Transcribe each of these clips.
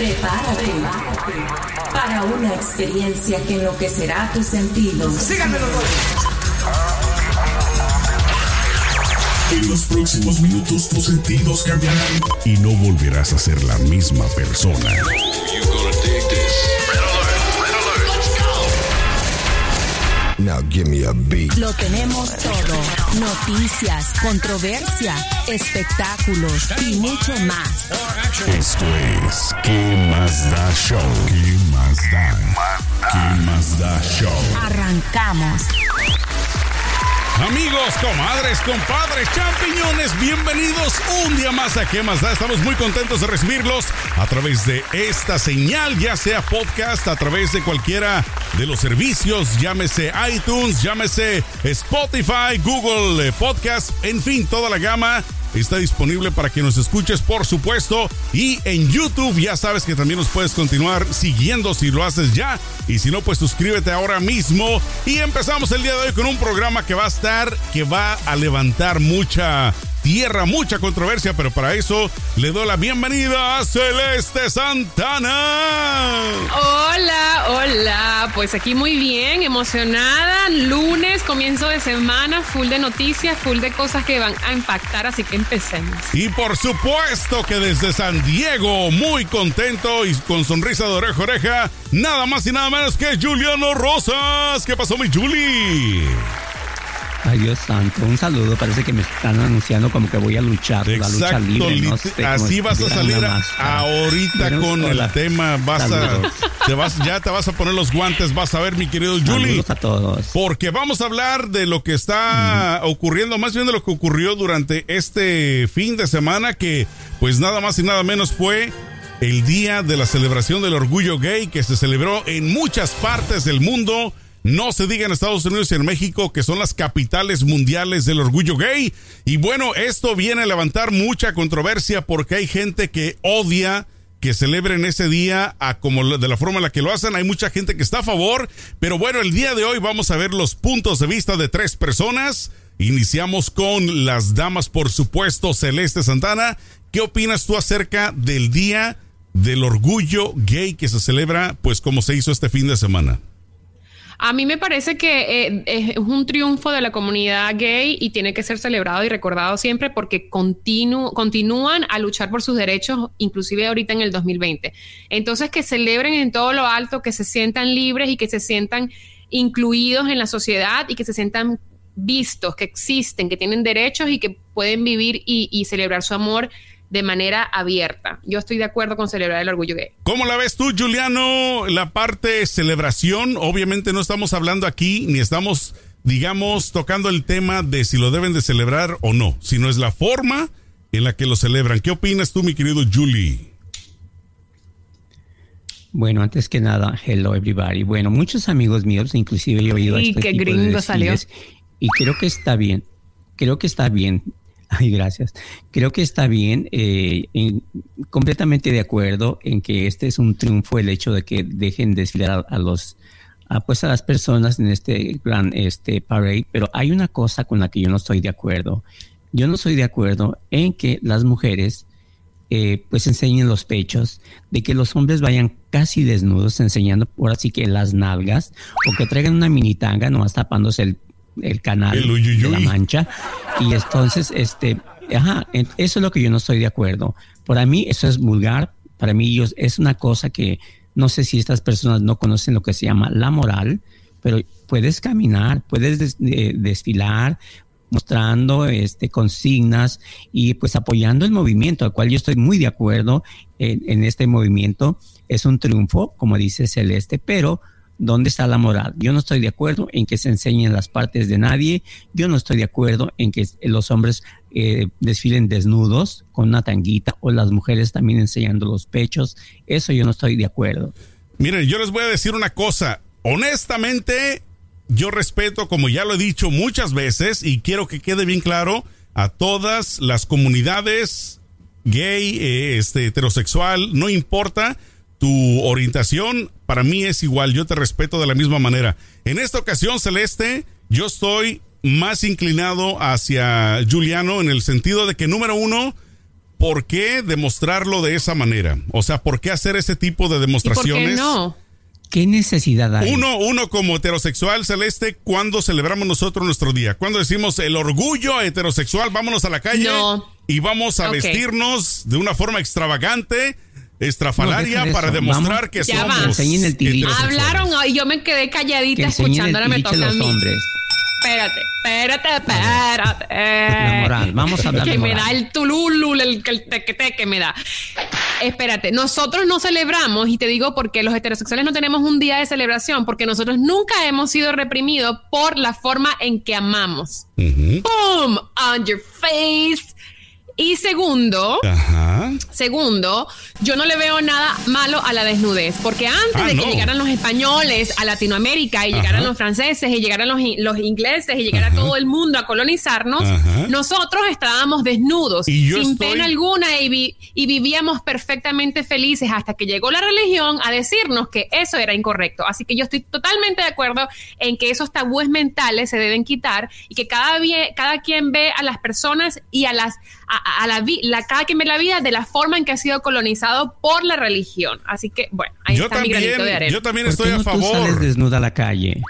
Prepárate para una experiencia que enloquecerá tus sentidos. Síganme los En los próximos minutos tus sentidos cambiarán y no volverás a ser la misma persona. Now give me a beat. Lo tenemos todo. Noticias, controversia, espectáculos y mucho más. Esto es ¿Qué más da show? ¿Qué más da? ¿Qué más da show? Arrancamos. Amigos, comadres, compadres, champiñones, bienvenidos un día más a ¿Qué más da? Estamos muy contentos de recibirlos a través de esta señal, ya sea podcast, a través de cualquiera de los servicios, llámese iTunes, llámese Spotify, Google eh, Podcast, en fin, toda la gama está disponible para que nos escuches, por supuesto. Y en YouTube ya sabes que también nos puedes continuar siguiendo si lo haces ya. Y si no, pues suscríbete ahora mismo. Y empezamos el día de hoy con un programa que va a estar, que va a levantar mucha tierra, mucha controversia, pero para eso le doy la bienvenida a Celeste Santana. Hola, hola, pues aquí muy bien, emocionada, lunes, comienzo de semana, full de noticias, full de cosas que van a impactar, así que empecemos. Y por supuesto que desde San Diego, muy contento y con sonrisa de oreja a oreja, nada más y nada menos que Juliano Rosas. ¿Qué pasó, mi Julie? Ay, Dios santo, un saludo. Parece que me están anunciando como que voy a luchar, la lucha libre. No sé, Así vas a salir ahorita con el tema. Vas a, te vas, ya te vas a poner los guantes, vas a ver, mi querido Julie. a todos. Porque vamos a hablar de lo que está ocurriendo, más bien de lo que ocurrió durante este fin de semana, que pues nada más y nada menos fue el día de la celebración del orgullo gay que se celebró en muchas partes del mundo. No se diga en Estados Unidos y en México que son las capitales mundiales del orgullo gay. Y bueno, esto viene a levantar mucha controversia porque hay gente que odia que celebren ese día a como de la forma en la que lo hacen. Hay mucha gente que está a favor, pero bueno, el día de hoy vamos a ver los puntos de vista de tres personas. Iniciamos con las damas, por supuesto, Celeste Santana. ¿Qué opinas tú acerca del día del orgullo gay que se celebra, pues como se hizo este fin de semana? A mí me parece que eh, es un triunfo de la comunidad gay y tiene que ser celebrado y recordado siempre porque continúan a luchar por sus derechos, inclusive ahorita en el 2020. Entonces, que celebren en todo lo alto, que se sientan libres y que se sientan incluidos en la sociedad y que se sientan vistos, que existen, que tienen derechos y que pueden vivir y, y celebrar su amor de manera abierta. Yo estoy de acuerdo con celebrar el orgullo gay. ¿Cómo la ves tú, Juliano? La parte celebración, obviamente no estamos hablando aquí ni estamos, digamos, tocando el tema de si lo deben de celebrar o no, sino es la forma en la que lo celebran. ¿Qué opinas tú, mi querido Julie? Bueno, antes que nada, hello everybody. Bueno, muchos amigos míos, inclusive yo he oído a este qué gringo salió. Y creo que está bien. Creo que está bien Ay, gracias. Creo que está bien, eh, completamente de acuerdo en que este es un triunfo el hecho de que dejen desfilar a, los a, pues a las personas en este gran este parade, pero hay una cosa con la que yo no estoy de acuerdo. Yo no estoy de acuerdo en que las mujeres eh, pues enseñen los pechos, de que los hombres vayan casi desnudos enseñando por así que las nalgas, o que traigan una mini tanga nomás tapándose el el canal de la mancha. Y entonces, este, ajá, eso es lo que yo no estoy de acuerdo. Para mí eso es vulgar, para mí es una cosa que no sé si estas personas no conocen lo que se llama la moral, pero puedes caminar, puedes eh, desfilar mostrando este, consignas y pues apoyando el movimiento, al cual yo estoy muy de acuerdo en, en este movimiento. Es un triunfo, como dice Celeste, pero ¿Dónde está la moral? Yo no estoy de acuerdo en que se enseñen las partes de nadie. Yo no estoy de acuerdo en que los hombres eh, desfilen desnudos con una tanguita o las mujeres también enseñando los pechos. Eso yo no estoy de acuerdo. Miren, yo les voy a decir una cosa. Honestamente, yo respeto, como ya lo he dicho muchas veces, y quiero que quede bien claro a todas las comunidades gay, eh, este, heterosexual, no importa tu orientación para mí es igual, yo te respeto de la misma manera. En esta ocasión, Celeste, yo estoy más inclinado hacia Juliano en el sentido de que, número uno, ¿por qué demostrarlo de esa manera? O sea, ¿por qué hacer ese tipo de ¿Y por demostraciones? qué no? ¿Qué necesidad hay? Uno, uno como heterosexual celeste, ¿cuándo celebramos nosotros nuestro día? Cuando decimos el orgullo heterosexual, vámonos a la calle No. y vamos a vestirnos de una forma extravagante, estrafalaria, No, para eso. demostrar Vamos. que somos el. Hablaron y yo me quedé que calladita escuchando. Ahora me toca a los mí. hombres. Espérate, espérate, espérate. La moral, vamos a hablar Que de me moral. da el tululu, el, el tequete que me da. Espérate, nosotros no celebramos, y te digo porque los heterosexuales no tenemos un día de celebración, porque nosotros nunca hemos sido reprimidos por la forma en que amamos. Ujú. ¡Boom! On your face. Y segundo, Ajá. Segundo, yo no le veo nada malo a la desnudez, porque antes Ah, de que no. llegaran los españoles a Latinoamérica y llegaran los franceses y llegaran los, los ingleses y llegara Ajá. todo el mundo a colonizarnos, nosotros estábamos desnudos, sin estoy- pena alguna y, vi- y vivíamos perfectamente felices hasta que llegó la religión a decirnos que eso era incorrecto. Así que yo estoy totalmente de acuerdo en que esos tabúes mentales se deben quitar y que cada, cada quien ve a las personas y a las a, a la, vi- la cada quien ve la vida de la forma en que ha sido colonizado por la religión. Así que bueno, ahí Yo está mi granito de también, arena. yo también ¿Por estoy qué no a tú sales favor. desnuda a la calle?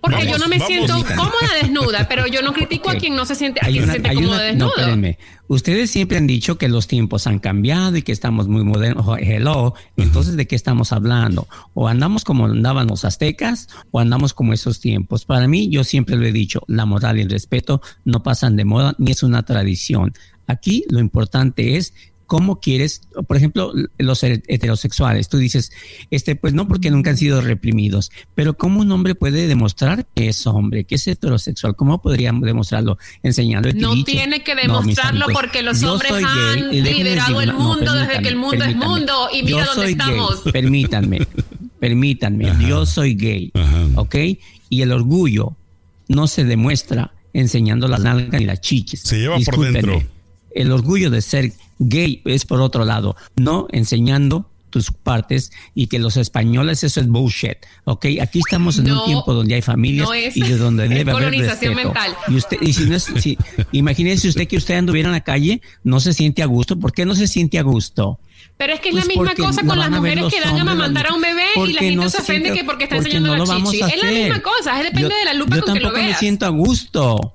Porque Vamos, yo no me vamos. siento cómoda desnuda, pero yo no critico a quien no se siente, a quien una- se siente hay cómodo una- desnudo. No, espérenme. Ustedes siempre han dicho que los tiempos han cambiado y que estamos muy modernos. Oh, Hello. Entonces, ¿de qué estamos hablando? O andamos como andaban los aztecas o andamos como esos tiempos. Para mí, yo siempre lo he dicho, la moral y el respeto no pasan de moda ni es una tradición. Aquí lo importante es cómo quieres, por ejemplo, los heterosexuales. Tú dices, este, pues no porque nunca han sido reprimidos, pero cómo un hombre puede demostrar que es hombre, que es heterosexual. ¿Cómo podríamos demostrarlo? Enseñando el No tiene que demostrarlo amigos, porque los hombres han gay, y liderado decir el no, mundo desde que el mundo es mundo y mira Yo dónde soy estamos. Gay, permítanme, permítanme, yo soy gay, Ajá. ¿ok? Y el orgullo no se demuestra enseñando las nalgas ni las chichis. Se lleva por dentro. El orgullo de ser gay es por otro lado, no enseñando tus partes y que los españoles eso es bullshit, ¿ok? Aquí estamos en No, un tiempo donde hay familias no es y de donde debe haber colonización respeto. mental. Y usted, y si no es, si, imagínese usted que usted anduviera en la calle, no se siente a gusto. ¿Por qué no se siente a gusto? Pero es que es Pues la misma porque cosa con las mujeres que dan a amamantar a un bebé y la gente no se se ofende que porque está porque enseñando no la chichi. Es la misma cosa, es depende Yo- de la lupa yo con que lo tampoco me veas. siento a gusto.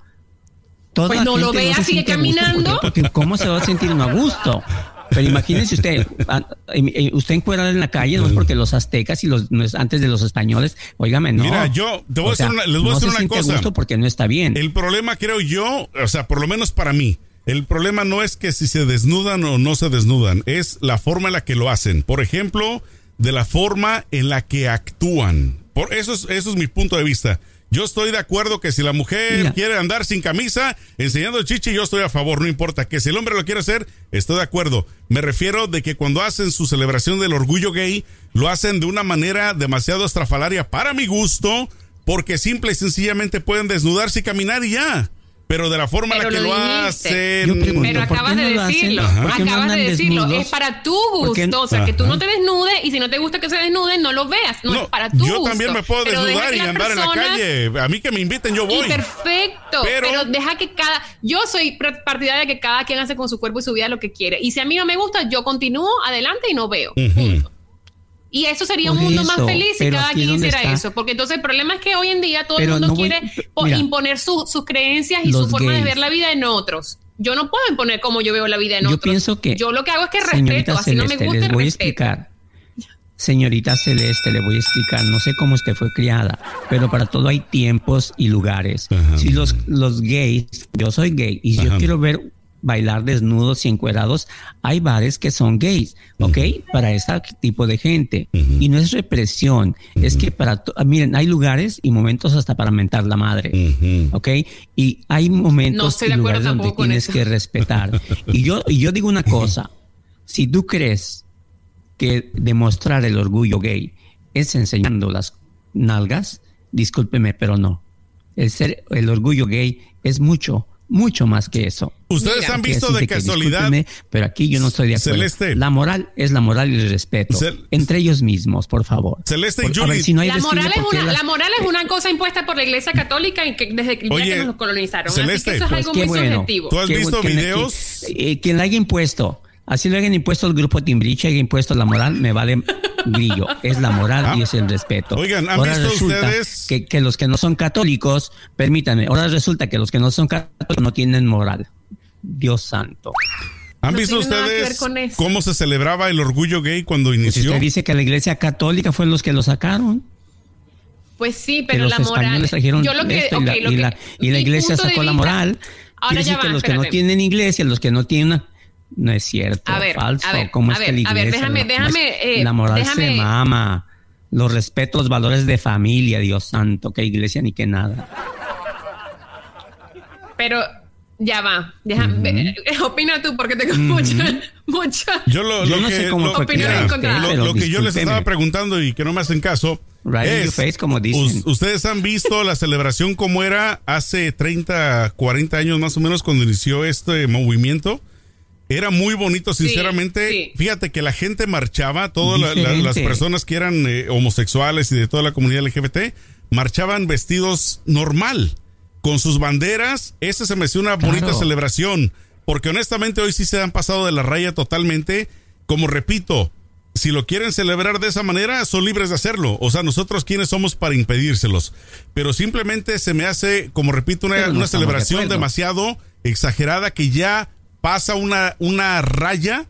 Toda Pues no lo vea, sigue a caminando. Porque cómo se va a sentir uno a gusto. Pero imagínese usted, a- eh, usted encuerado en la calle, no es porque los aztecas y los antes de los españoles, óigame, no. Mira, yo te voy a O sea, decir una- les voy a no decir se una siente a cosa. gusto porque no está bien. El problema, creo yo, o sea, por lo menos para mí, el problema no es que si se desnudan o no se desnudan, es la forma en la que lo hacen. Por ejemplo, de la forma en la que actúan. Por eso es, eso es mi punto de vista. Yo estoy de acuerdo que si la mujer Mira. quiere andar sin camisa, enseñando el chichi, yo estoy a favor, no importa. Que si el hombre lo quiere hacer, estoy de acuerdo. Me refiero de que cuando hacen su celebración del orgullo gay, lo hacen de una manera demasiado estrafalaria para mi gusto, porque simple y sencillamente pueden desnudarse y caminar y ya. Pero de la forma en la que lo hacen. Yo pregunto, Pero ¿por acabas de decirlo, Ajá. ¿Por qué no acabas de decirlo, es para tu ¿Por qué gusto, o sea, que tú no te desnudes y si no te gusta que se desnuden, no lo veas, no, No, es para tu yo gusto. también me puedo desnudar y andar en la calle. A mí que me inviten, yo Y voy. perfecto, Pero- pero, deja que cada, yo soy partidaria de que cada quien hace con su cuerpo y su vida lo que quiere. Y si a mí no me gusta, yo continúo adelante y no veo. Y eso sería un mundo más feliz si cada quien ¿dónde hiciera está? eso. Porque entonces el problema es que hoy en día todo Pero el mundo no quiere mira, imponer su- sus creencias y su forma de ver la vida en otros. Yo no puedo imponer cómo yo veo la vida en Yo otros. pienso que. Yo lo que hago es que respeto, así no me Celeste, gusta les voy a respeto. explicar. Señorita Celeste, le voy a explicar. No sé cómo usted fue criada, pero para todo hay tiempos y lugares. Ajá. Si los, los gays, yo soy gay, y si yo quiero ver bailar desnudos y encuerados, hay bares que son gays, ¿ok? Para ese tipo de gente. Y no es represión, es que para, miren, hay lugares y momentos hasta para mentar la madre. ¿ok? Y hay No momentos estoy y de lugares donde tienes eso. que respetar. Y yo, y yo digo una cosa, si tú crees que demostrar el orgullo gay es enseñando las nalgas, discúlpeme, pero no. El ser, el orgullo gay es mucho mucho más que eso. Ustedes Mira. han visto de casualidad. pero aquí yo no estoy de acuerdo. Celeste. La moral es la moral y el respeto Cel- entre ellos mismos, por favor. Celeste y Por- a Julie. ver, si no hay La moral, es ¿por qué una, las- la moral es una cosa impuesta por la Iglesia Católica y que desde el día Oye, que nos colonizaron. Celeste, Así que eso es Pues algo qué muy bueno. subjetivo. ¿Tú has Qué visto videos? eh, quien la haya impuesto, así lo hayan impuesto el grupo Timbriche, haya impuesto la moral, me vale grillo. Es la moral Ah. y es el respeto. Oigan, ¿han ahora visto resulta ustedes? Que, que los que no son católicos, permítanme, ahora resulta que los que no son católicos no tienen moral. Dios santo. ¿Han No visto ustedes cómo se celebraba el orgullo gay cuando Pues inició? usted dice que la iglesia católica fue los que lo sacaron. Pues sí, que pero los la moral. trajeron Yo lo que, esto y, la, ok, lo y la- y la mi iglesia sacó la moral. Ahora Quiere ya decir va, que los que no tienen iglesia, los que no tienen una... No es cierto, A ver, falso. a ver, ¿Cómo a es ver, que la a ver, iglesia... déjame- la- déjame, eh, la moral déjame- se mama. Los respetos, los valores de familia, Dios santo, que iglesia ni que nada. Pero ya va. Déjame, Opina tú porque tengo mucha, mucha. Yo lo, Yo lo no que, sé cómo lo- Opinión encontrada. lo- que yo les estaba preguntando y que no me hacen caso Right in es, your face, como dicen. us- ustedes han visto la celebración como era hace 30, 40 años más o menos cuando inició este movimiento. Era muy bonito, sinceramente. sí. Fíjate que la gente marchaba, todas la- la- Diferente. las personas que eran eh, homosexuales y de toda la comunidad LGBT, marchaban vestidos normal, con sus banderas. Esa se me hacía una Claro. bonita celebración. Porque honestamente hoy sí se han pasado de la raya totalmente. Como repito, si lo quieren celebrar de esa manera, son libres de hacerlo. O sea, nosotros quiénes somos para impedírselos. Pero simplemente se me hace, como repito, una, no una de celebración demasiado exagerada que ya pasa una, una raya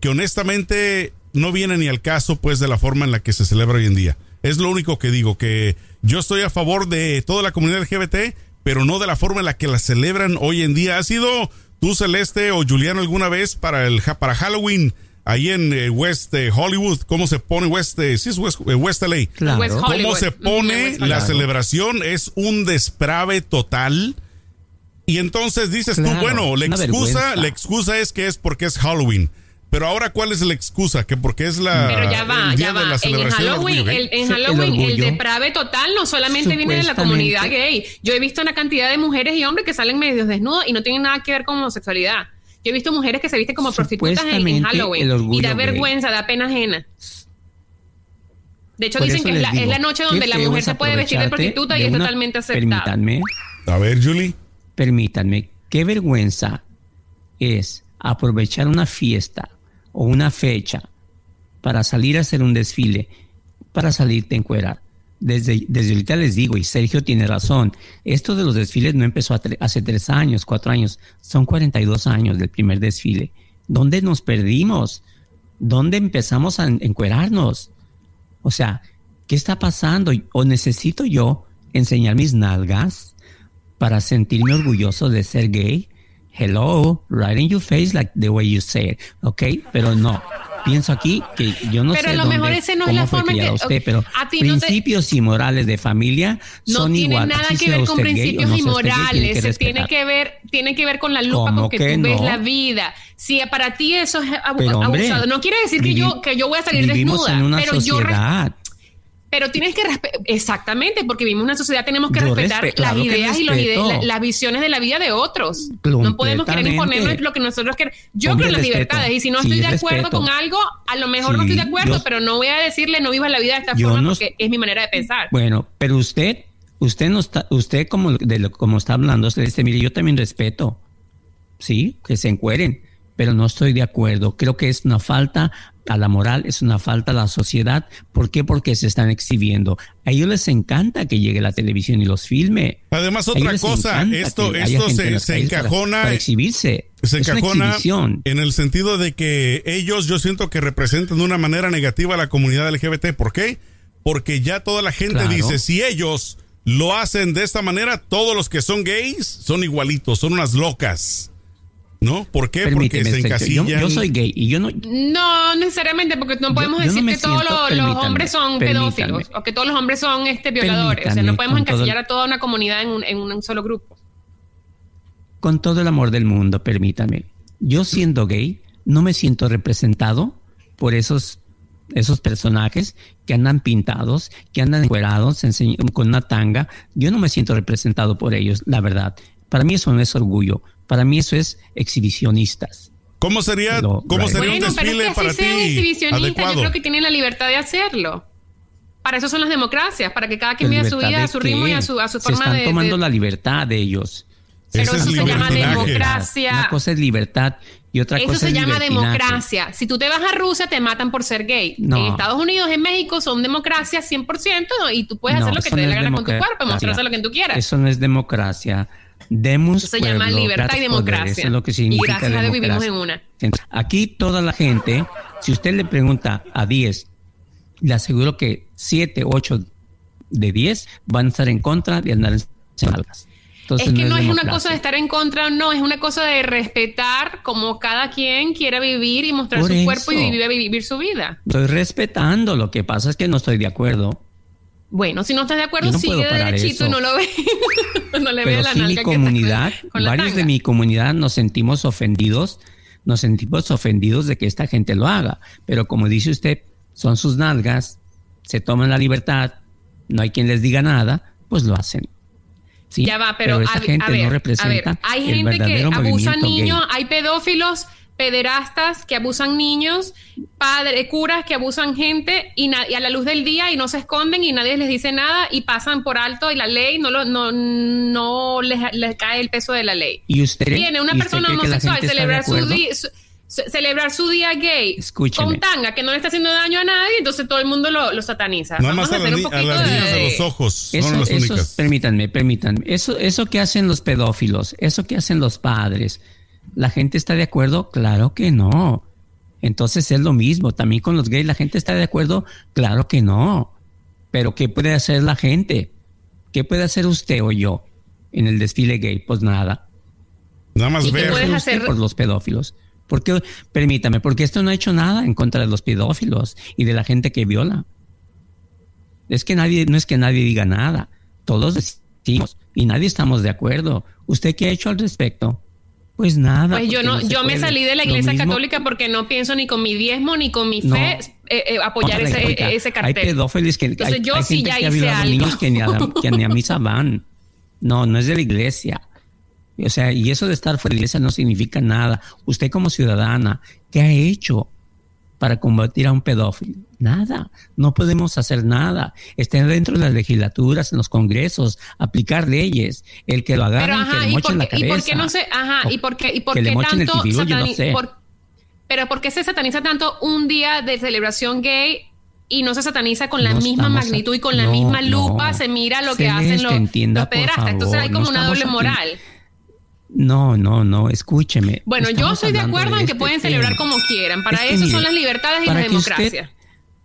que honestamente no viene ni al caso pues de la forma en la que se celebra hoy en día. Es lo único que digo, que yo estoy a favor de toda la comunidad LGBT, pero no de la forma en la que la celebran hoy en día. ¿Ha sido tú, Celeste o Juliano, alguna vez para, el, ja- para Halloween ahí en eh, West eh, Hollywood? ¿Cómo se pone West, eh, sí es West, eh, West LA? Claro. West ¿Cómo se pone la celebración? Es un desprave total. Y entonces dices tú, Claro, bueno, la excusa, la excusa es que es porque es Halloween. Pero ahora, ¿cuál es la excusa? Que porque es la Pero ya va, ya de la va. En Halloween, el, en el Halloween, el, deprave total no solamente viene de la comunidad gay. Yo he visto una cantidad de mujeres y hombres que salen medios desnudos y no tienen nada que ver con homosexualidad. Yo he visto mujeres que se visten como prostitutas en, Halloween y da gay. vergüenza, da pena ajena. De hecho, Por dicen que es la, es digo, la noche donde la mujer se puede vestir de prostituta y es totalmente. Permítanme, A ver, Julie. Permítanme, qué vergüenza es aprovechar una fiesta o una fecha para salir a hacer un desfile, para salirte a encuerar. Desde, desde ahorita les digo, y Sergio tiene razón, esto de los desfiles no empezó hace tres años, cuatro años, son 42 años del primer desfile. ¿Dónde nos perdimos? ¿Dónde empezamos a en- encuerarnos? O sea, ¿qué está pasando? ¿O necesito yo enseñar mis nalgas para sentirme orgulloso de ser gay? Hello, right in your face like the way you say it, ¿ok? Pero no. Pienso aquí que yo no Pero sé lo dónde, mejor ese no es cómo la fue forma que- usted, pero a ti no te- principios y morales de familia no son tiene igual. nada así que ver con principios no y morales, se tiene que ver, tiene que ver con la lupa ¿Cómo con que, que tú ves no? la vida. Si para ti eso es abu- Pero, hombre, abusado, no quiere decir que yo que yo voy a salir vivimos desnuda, en una pero yo sociedad. Pero tienes que respetar exactamente porque vivimos en una sociedad tenemos que Yo respetar respe- las claro ideas y los ide- la- las visiones de la vida de otros. No podemos querer imponernos lo que nosotros queremos. Yo Hombre, creo en las respeto. libertades y si no Sí, estoy de acuerdo respeto. con algo, a lo mejor no estoy de acuerdo, yo- pero no voy a decirle no vivas la vida de esta forma no- porque es mi manera de pensar. Bueno, pero usted, usted no está, usted como de lo, como está hablando, usted dice, mire, yo también respeto, sí, que se encueren, pero no estoy de acuerdo. Creo que es una falta a la moral, es una falta a la sociedad. ¿Por qué? Porque se están exhibiendo. A ellos les encanta que llegue la televisión y los filme. Además, otra cosa, esto, esto se, se para- encajona. para exhibirse. se Es encajona en el sentido de que ellos yo siento que representan de una manera negativa a la comunidad LGBT. ¿Por qué? Porque ya toda la gente Claro. dice, si ellos lo hacen de esta manera, todos los que son gays son igualitos, son unas locas. ¿No? ¿Por qué? Permíteme, Porque se encasillan. yo, yo soy gay y yo no, No necesariamente, porque no podemos yo decir que todos siento- los, hombres son pedófilos o que todos los hombres son este violadores. O sea, no podemos todo encasillar a toda una comunidad en un, en un solo grupo. con todo el amor del mundo, permítame. Yo siendo gay, no me siento representado por esos, esos personajes que andan pintados, que andan encuerados, con una tanga. Yo no me siento representado por ellos, la verdad. Para mí eso no es orgullo, para mí eso es exhibicionistas. ¿Cómo sería, Pero, cómo right. sería Bueno, un pero desfile es que para así sean ti exhibicionistas, yo creo que tienen la libertad de hacerlo. Para eso son las democracias, para que cada quien ¿Pero viva su vida de a su ritmo y a su, a su Se forma están de... tomando de- la libertad de ellos. Pero Ese eso es se llama democracia. Una cosa es libertad y otra Eso cosa se es llama democracia. Si tú te vas a Rusia, te matan por ser gay. No. En Estados Unidos, en México, son democracias 100% ¿no? y tú puedes No, hacer lo que eso te dé no la gana con tu democracia. cuerpo, mostrarse lo que tú quieras. Eso no es democracia. Demos Eso se llama pueblo, libertad y democracia. Eso es lo que Y significa gracias a Dios vivimos democracia. en una. Aquí toda la gente, si usted le pregunta a 10, le aseguro que 7, 8 de 10 van a estar en contra de andar en algas. Entonces, es que no es una democracia. cosa de estar en contra, no, es una cosa de respetar como cada quien quiera vivir y mostrar Por su eso. cuerpo y vivir, vivir su vida. Estoy respetando, lo que pasa es que no estoy de acuerdo. Bueno, si no estás de acuerdo, no sigue derechito y no lo ve. no le ve Pero la sí mi que comunidad, con- varios de mi comunidad nos sentimos ofendidos, nos sentimos ofendidos de que esta gente lo haga. Pero como dice usted, son sus nalgas, se toman la libertad, no hay quien les diga nada, pues lo hacen. Sí, Ya va, pero, esa a, gente a ver, no a representa ver, hay el gente que abusa niños, hay pedófilos, pederastas que abusan niños, padres, curas que abusan gente y, a la luz del día y no se esconden y nadie les dice nada y pasan por alto y la ley no lo, no, no les, les cae el peso de la ley. ¿Y usted, Viene una persona homosexual celebrar su, día, su- celebrar su día gay Escúcheme. con tanga que no le está haciendo daño a nadie, entonces todo el mundo lo, lo sataniza. Nada Vamos más a, a hacer las un a poquito las niñas de de... los ojos Eso, las permítanme, permítanme. Eso, eso que hacen los pedófilos, eso que hacen los padres, ¿la gente está de acuerdo? Claro que no. Entonces es lo mismo. También con los gays, ¿la gente está de acuerdo? Claro que no. Pero ¿qué puede hacer la gente? ¿Qué puede hacer usted o yo en el desfile gay? Pues nada. Nada más ¿Y ver. puedes ¿Qué usted hacer? por los pedófilos? Porque, permítame, porque esto no ha hecho nada en contra de los pedófilos y de la gente que viola. Es que nadie, no es que nadie diga nada. Todos decimos y nadie estamos de acuerdo. ¿Usted qué ha hecho al respecto? Pues nada. Pues yo no, yo me salí de la iglesia católica porque no pienso ni con mi diezmo ni con mi No. fe eh, eh, apoyar ese, oiga, ese Hay cartel. pedófilos que Entonces, hay, yo hay sí gente ya que hice algo. niños que ni, a, que ni a misa van. No, no es de la iglesia. O sea, y eso de estar fuera de la iglesia no significa nada. Usted como ciudadana, ¿qué ha hecho para combatir a un pedófilo? Nada. No podemos hacer nada. Está dentro de las legislaturas, en los congresos, aplicar leyes. El que lo agarren, que le ¿y mochen la qué, ¿y cabeza. por qué no se, ajá, O y por qué, y por que le qué el tanto tibio, yo no satani- sé. por- pero por qué se sataniza tanto un día de celebración gay y no se sataniza con la No misma magnitud y con la misma lupa no. se mira lo que hacen los, entienda, los pederastas. Entonces hay como una doble aquí- moral. No, no, no, escúcheme. Bueno, yo estoy de acuerdo en que este pueden tema. celebrar como quieran. Para eso mire, son las libertades y la para que usted- democracia.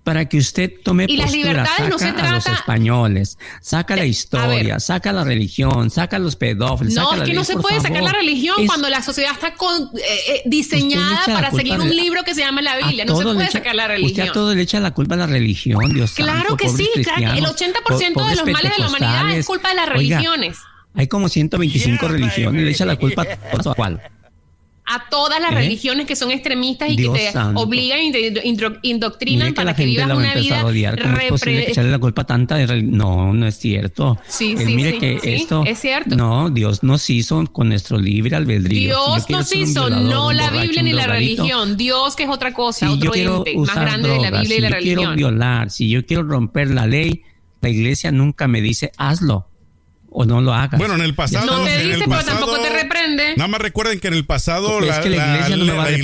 para que usted tome Y las libertades no saca se a los trata- españoles, saca la Eh, historia, saca la religión, saca a los pedófilos, No, saca es que no se puede sacar la religión Es- cuando la sociedad está con- eh, eh, usted diseñada para seguir un libro que se llama la Biblia. No se puede echa- sacar la Usted religión. a todo le echa la culpa a la religión, Dios Claro santo, que sí, claro el cristianos, 80% de los males de la humanidad es culpa de las Oiga, religiones. Hay como 125 religiones, le echa la culpa a todas. ¿Cuál? A todas las ¿Eh? religiones que son extremistas y Dios que te santo. obligan y te indoctrinan que para la que, gente vivas la a una vida a odiar. ¿Cómo es posible que echarle la culpa a tanta de No, no es cierto. Sí, Eh, sí, mire sí, que sí, esto... es cierto. No, Dios nos hizo con nuestro libre albedrío. Si Dios quiero nos hizo, violador, no la borracho, Biblia ni la religión. Dios que es otra cosa, Si otro ente más grande de la drogas, Biblia y si la yo quiero religión. violar, si yo quiero romper la ley, la iglesia nunca me dice hazlo o no lo hagas. Bueno, en el pasado. No te en dice, el pero pasado- tampoco te reprende. Nada más recuerden que en el pasado Es la, que la la- iglesia no la era ¿Por el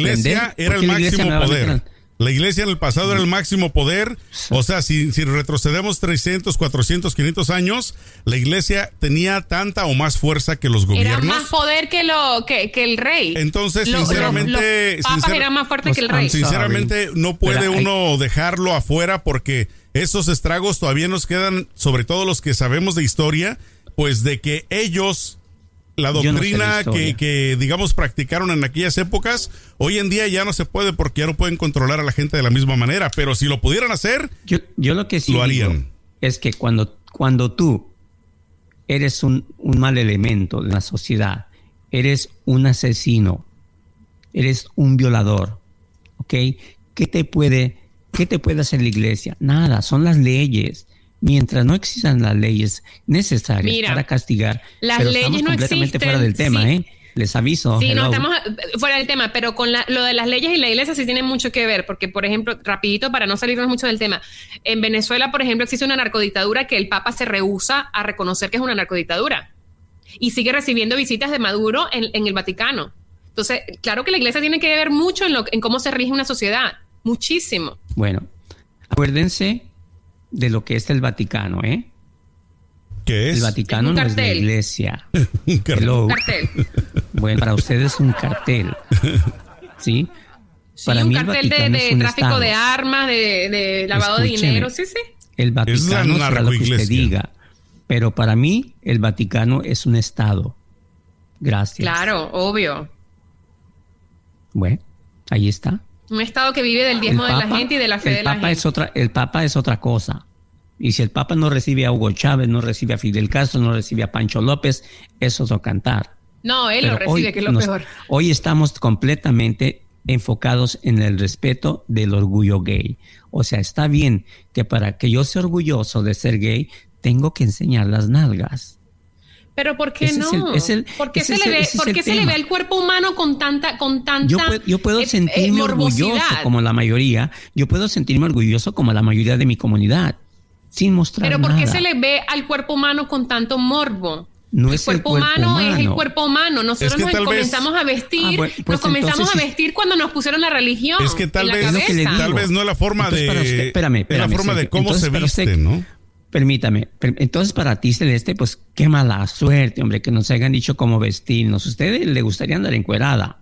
iglesia máximo poder. La iglesia en el pasado era el máximo poder. O sea, si, si retrocedemos 300, 400, 500 años, la iglesia tenía tanta o más fuerza que los Era gobiernos. más poder que lo que, que el rey. Entonces, Lo- sinceramente, los, los papas sincer- eran más fuertes Los que el rey. Sí. Sinceramente, no puede uno dejarlo afuera porque esos estragos todavía nos quedan, sobre todo los que sabemos de historia, pues de que ellos, la no sé doctrina que, que, digamos, practicaron en aquellas épocas, hoy en día ya no se puede porque ya no pueden controlar a la gente de la misma manera. Pero si lo pudieran hacer, Yo, yo lo que sí Lo harían. es que cuando, cuando tú eres un, un mal elemento de la sociedad, eres un asesino, eres un violador, ¿ok? ¿Qué te puede, qué te puede hacer la iglesia? Nada, son las leyes. Mientras no existan las leyes necesarias para castigar, las pero leyes estamos no completamente existen, fuera del tema, sí. ¿eh? Les aviso. Sí, no estamos eh, fuera del tema, pero con la- lo de las leyes y la iglesia sí tienen mucho que ver, porque, por ejemplo, rapidito para no salirnos mucho del tema, en Venezuela, por ejemplo, existe una narcodictadura que el Papa se rehúsa a reconocer que es una narcodictadura y sigue recibiendo visitas de Maduro en, en el Vaticano. Entonces, claro que la iglesia tiene que ver mucho en, lo, en cómo se rige una sociedad, muchísimo. Bueno, acuérdense de lo que es el Vaticano, ¿eh? ¿Qué es? El Vaticano un no es la iglesia. Un cartel. Bueno, para ustedes es un cartel. ¿Sí? Sí, Para un mí el cartel de, Vaticano de es un tráfico estado. de armas, de, de lavado de dinero, sí, sí. El Es la Vaticano será lo que usted diga. Pero para mí, el Vaticano es un estado. Gracias. Claro, obvio. Bueno, ahí está. Un Estado que vive del diezmo de la gente y de la fe de la Papa gente. Es otra, el Papa es otra cosa. Y si el Papa no recibe a Hugo Chávez, no recibe a Fidel Castro, no recibe a Pancho López, es otro cantar. No, él lo Pero recibe, hoy que es lo nos- peor. Hoy estamos completamente enfocados en el respeto del orgullo gay. O sea, está bien que para que yo sea orgulloso de ser gay, tengo que enseñar las nalgas. Pero ¿por qué Ese es no? el- es el- ¿Por qué se, es le el- ve, es por el qué se le ve al cuerpo humano con tanta, con tanta Yo, puedo- yo puedo eh, eh, sentirme orgulloso como la mayoría, yo puedo sentirme orgulloso como la mayoría de mi comunidad, sin mostrar Pero ¿por qué se le ve al cuerpo humano con tanto morbo? No el es el cuerpo, cuerpo humano, es el cuerpo humano. Nosotros Es que nos vez- comenzamos a vestir, Ah, bueno, pues nos comenzamos entonces a vestir cuando nos pusieron la religión. Es que tal en la vez, Es cabeza. tal vez no es la forma Entonces, de. usted- espérame, es espérame, la forma de Sergio. cómo Entonces, se viste, usted- ¿no? Permítame, per- entonces para ti Celeste, pues qué mala suerte, hombre, que nos hayan dicho cómo vestirnos. A usted le gustaría andar encuerada.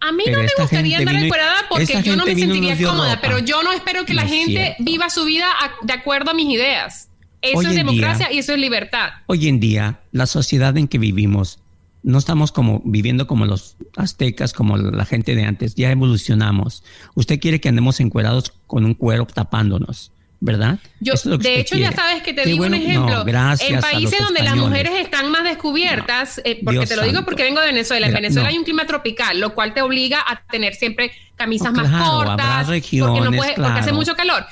A mí Pero no me gustaría andar encuerada porque yo no me sentiría cómoda, ropa. pero yo no espero que la No gente cierto. viva su vida a- de acuerdo a mis ideas. Eso Hoy es democracia día- y eso es libertad. Hoy en día, la sociedad en que vivimos, no estamos como viviendo como los aztecas, como la gente de antes, ya evolucionamos. Usted quiere que andemos encuerados con un cuero tapándonos, ¿verdad? Yo, es de hecho, ya sabes que te Qué digo bueno, un ejemplo. no, en países donde las mujeres están más descubiertas, eh, porque Dios te lo digo porque vengo de Venezuela. En Venezuela no. hay un clima tropical, lo cual te obliga a tener siempre camisas más claro, cortas, porque, puedes- porque hace claro. mucho calor.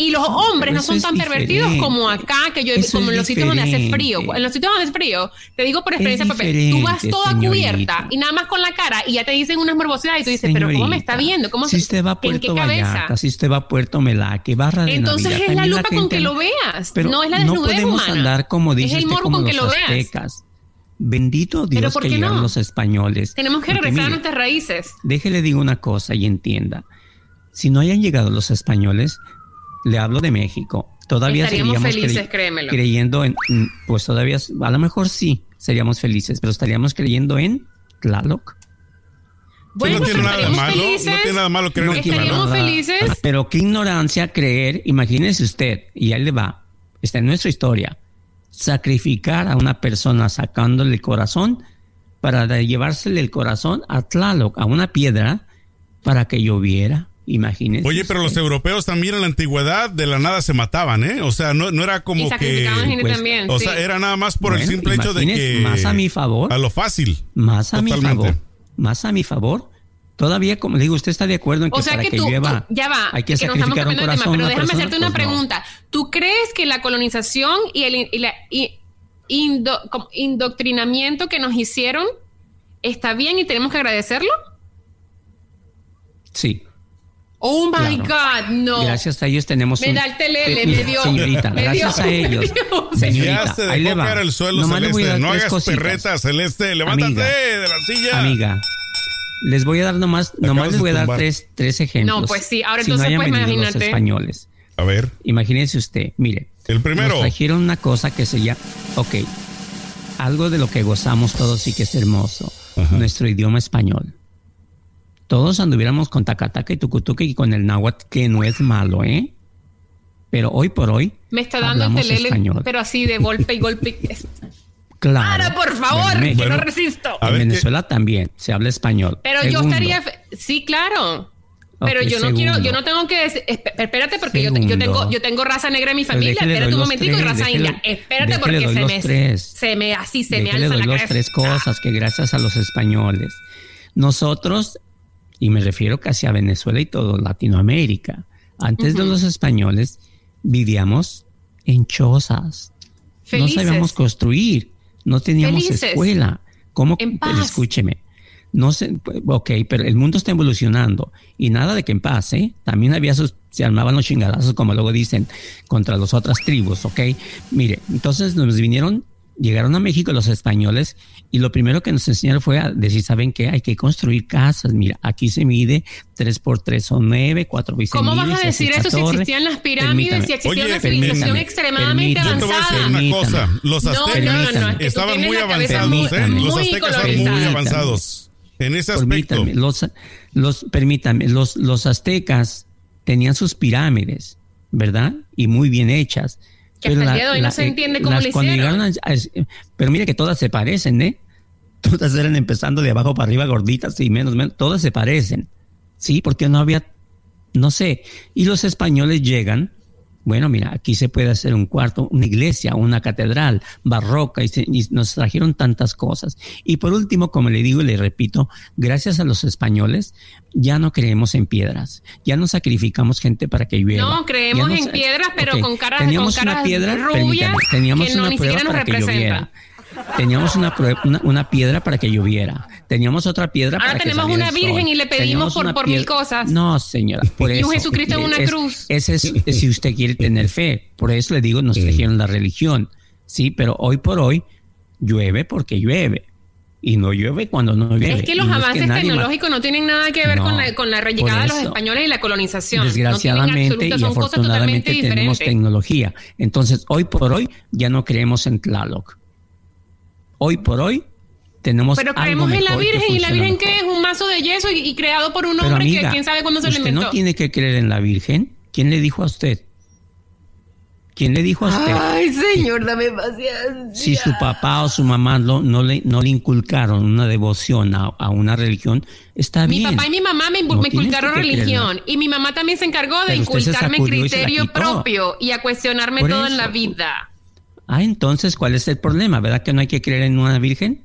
Y los hombres no son tan pervertidos diferente. como acá, que yo Eso como en los sitios donde hace frío. En los sitios donde hace frío, te digo por experiencia propia, tú vas toda señorita. cubierta y nada más con la cara y ya te dicen unas morbosidades y tú dices, pero ¿cómo me está viendo? ¿Cómo si se- usted va a ¿En qué cabeza? Si usted va a Puerto Melaque, Barra de Entonces Navidad, es la lupa con que no- lo veas, Pero no es la no desnudez podemos humana. andar como dice Es el usted, como con que los lo veas. Bendito Dios ¿por que llegaron no? los españoles. Tenemos que regresar a nuestras raíces. Déjele digo una cosa y entienda. Si no hayan llegado los españoles, le hablo de México. Todavía Estaríamos felices, créemelo. creyendo en, mm, pues todavía, a lo mejor sí seríamos felices, pero estaríamos creyendo en Tlaloc. Bueno, no tiene nada malo, felices. no tiene nada malo creer No en estaríamos felices. Pero qué ignorancia creer, imagínese usted, y ahí le va, está en nuestra historia, sacrificar a una persona sacándole el corazón para llevársele el corazón a Tlaloc, a una piedra, para que lloviera. Imagínese. Oye, pero los europeos también en la antigüedad de la nada se mataban, ¿eh? O sea, no, no era Y como que... sacrificaban gente pues, también. O sí. sea, era nada más por el simple hecho de que... más a mi favor. A lo fácil. Más a mi favor. Más a mi favor. Todavía, como le digo, usted está de acuerdo en que O sea para que que, tú, llueva tú- ya va, hay que, estamos sacrificar un corazón. tema, a pero déjame persona, hacerte una pues no. pregunta. ¿Tú crees que la colonización y el y la- y- indo- como indoctrinamiento que nos hicieron está bien y tenemos que agradecerlo? Sí. Oh my Claro. God, no. Gracias a ellos tenemos Me un... da el telele, Eh, me mira, dio. Señorita, me gracias dio, a ellos. me. Señorita, ya se ahí le va. el suelo, Nomás le voy a Celeste. dar No tres hagas cositas. perreta, Celeste. Levántate Amiga. de la silla. Amiga, les voy a dar nomás, nomás acabas les voy a dar tres, tres ejemplos. No, pues sí, ahora si entonces, no pues, venido los imagínate. españoles. A ver. Imagínese usted, mire. El primero. Nos trajeron una cosa que se llama, ok, algo de lo que gozamos todos y que es hermoso, Ajá. nuestro idioma español. Todos anduviéramos con tacataca y tucutuca y con el náhuatl, que no es malo, ¿eh? Pero hoy por hoy Me está dando el telele, español. pero así de golpe y golpe. Claro. Ahora, por favor, que no resisto. A en Venezuela también se habla español. Pero yo estaría. Sí, claro. Pero Ok, yo no quiero, yo no tengo que espérate porque yo, tengo, yo tengo raza negra en mi familia, espérate un momentico y tres, raza déjele- india, espérate porque doy se los me, tres. se me, así se me alza doy la cabeza. tres cosas que gracias a los españoles. Nosotros, y me refiero casi a Venezuela y todo Latinoamérica, antes de los españoles vivíamos en chozas. Felices. No sabíamos construir, no teníamos Felices. escuela. ¿Cómo? En paz. escúcheme. No sé, ok, pero el mundo está evolucionando y nada de que en paz, ¿eh? También había sus, se armaban los chingadazos, como luego dicen, contra las otras tribus, ¿ok? Mire, entonces nos vinieron, llegaron a México los españoles y lo primero que nos enseñaron fue a decir, ¿saben qué? Hay que construir casas. Mira, aquí se mide 3 por 3 son 9, 4 por 6 ¿Cómo vas a decir eso si existían las pirámides, si existía Oye, una civilización permítame, extremadamente permítame. Yo te voy a decir avanzada? una Permítame. cosa. Los No, no, aztecas no, no, es que tú estaban muy avanzados, ¿eh? muy- Los aztecas estaban muy avanzados en ese aspecto. Permítame, los, los, permítame, los, los aztecas tenían sus pirámides, ¿verdad? Y muy bien hechas. Que hasta el día de hoy no se entiende cómo cuando hicieron. pero mire que todas se parecen, ¿eh? Todas eran empezando de abajo para arriba, gorditas y menos, menos, todas se parecen. Sí, porque no había, no sé. Y los españoles llegan, bueno, mira, aquí se puede hacer un cuarto, una iglesia, una catedral barroca, y, se- y nos trajeron tantas cosas. Y por último, como le digo y le repito, gracias a los españoles, ya no creemos en piedras, ya no sacrificamos gente para que llueva. No, creemos en piedras, pero con caras- teníamos con una caras piedra, rubias permítame, teníamos que no una ni siquiera nos para que lloviera. Teníamos una, una, una piedra para que lloviera. Teníamos otra piedra Ahora para que tenemos saliera una virgen sol. y le pedimos Teníamos por- por mil cosas. No, señora, por Y un. Jesucristo en una Es- cruz. Ese es, es si usted quiere tener fe. Por eso le digo, nos trajeron la religión. Sí, pero hoy por hoy llueve porque llueve. Y no llueve cuando no llueve. Es que los no avances tecnológicos no tienen nada que ver No, con la, con la llegada de los españoles y la colonización. no Desgraciadamente y absoluta, afortunadamente tenemos diferentes. tecnología. Entonces, hoy por hoy ya no creemos en Tlaloc. Hoy por hoy tenemos Pero algo creemos en la Virgen y la Virgen mejor. que es un mazo de yeso y, y creado por un Pero, hombre amiga, que quién sabe cuándo se usted inventó. no tiene que creer en la Virgen. ¿Quién le dijo a usted? ¿Quién le dijo a usted? Ay, señor, dame paciencia. Si su papá o su mamá no, no, le, no le inculcaron una devoción a, a una religión, está Mi bien. papá y mi mamá me, No me inculcaron religión y mi mamá también se encargó de Pero inculcarme y criterio propio y a cuestionarme Por todo en la vida. Ah, entonces, ¿cuál es el problema? ¿Verdad que no hay que creer en una Virgen?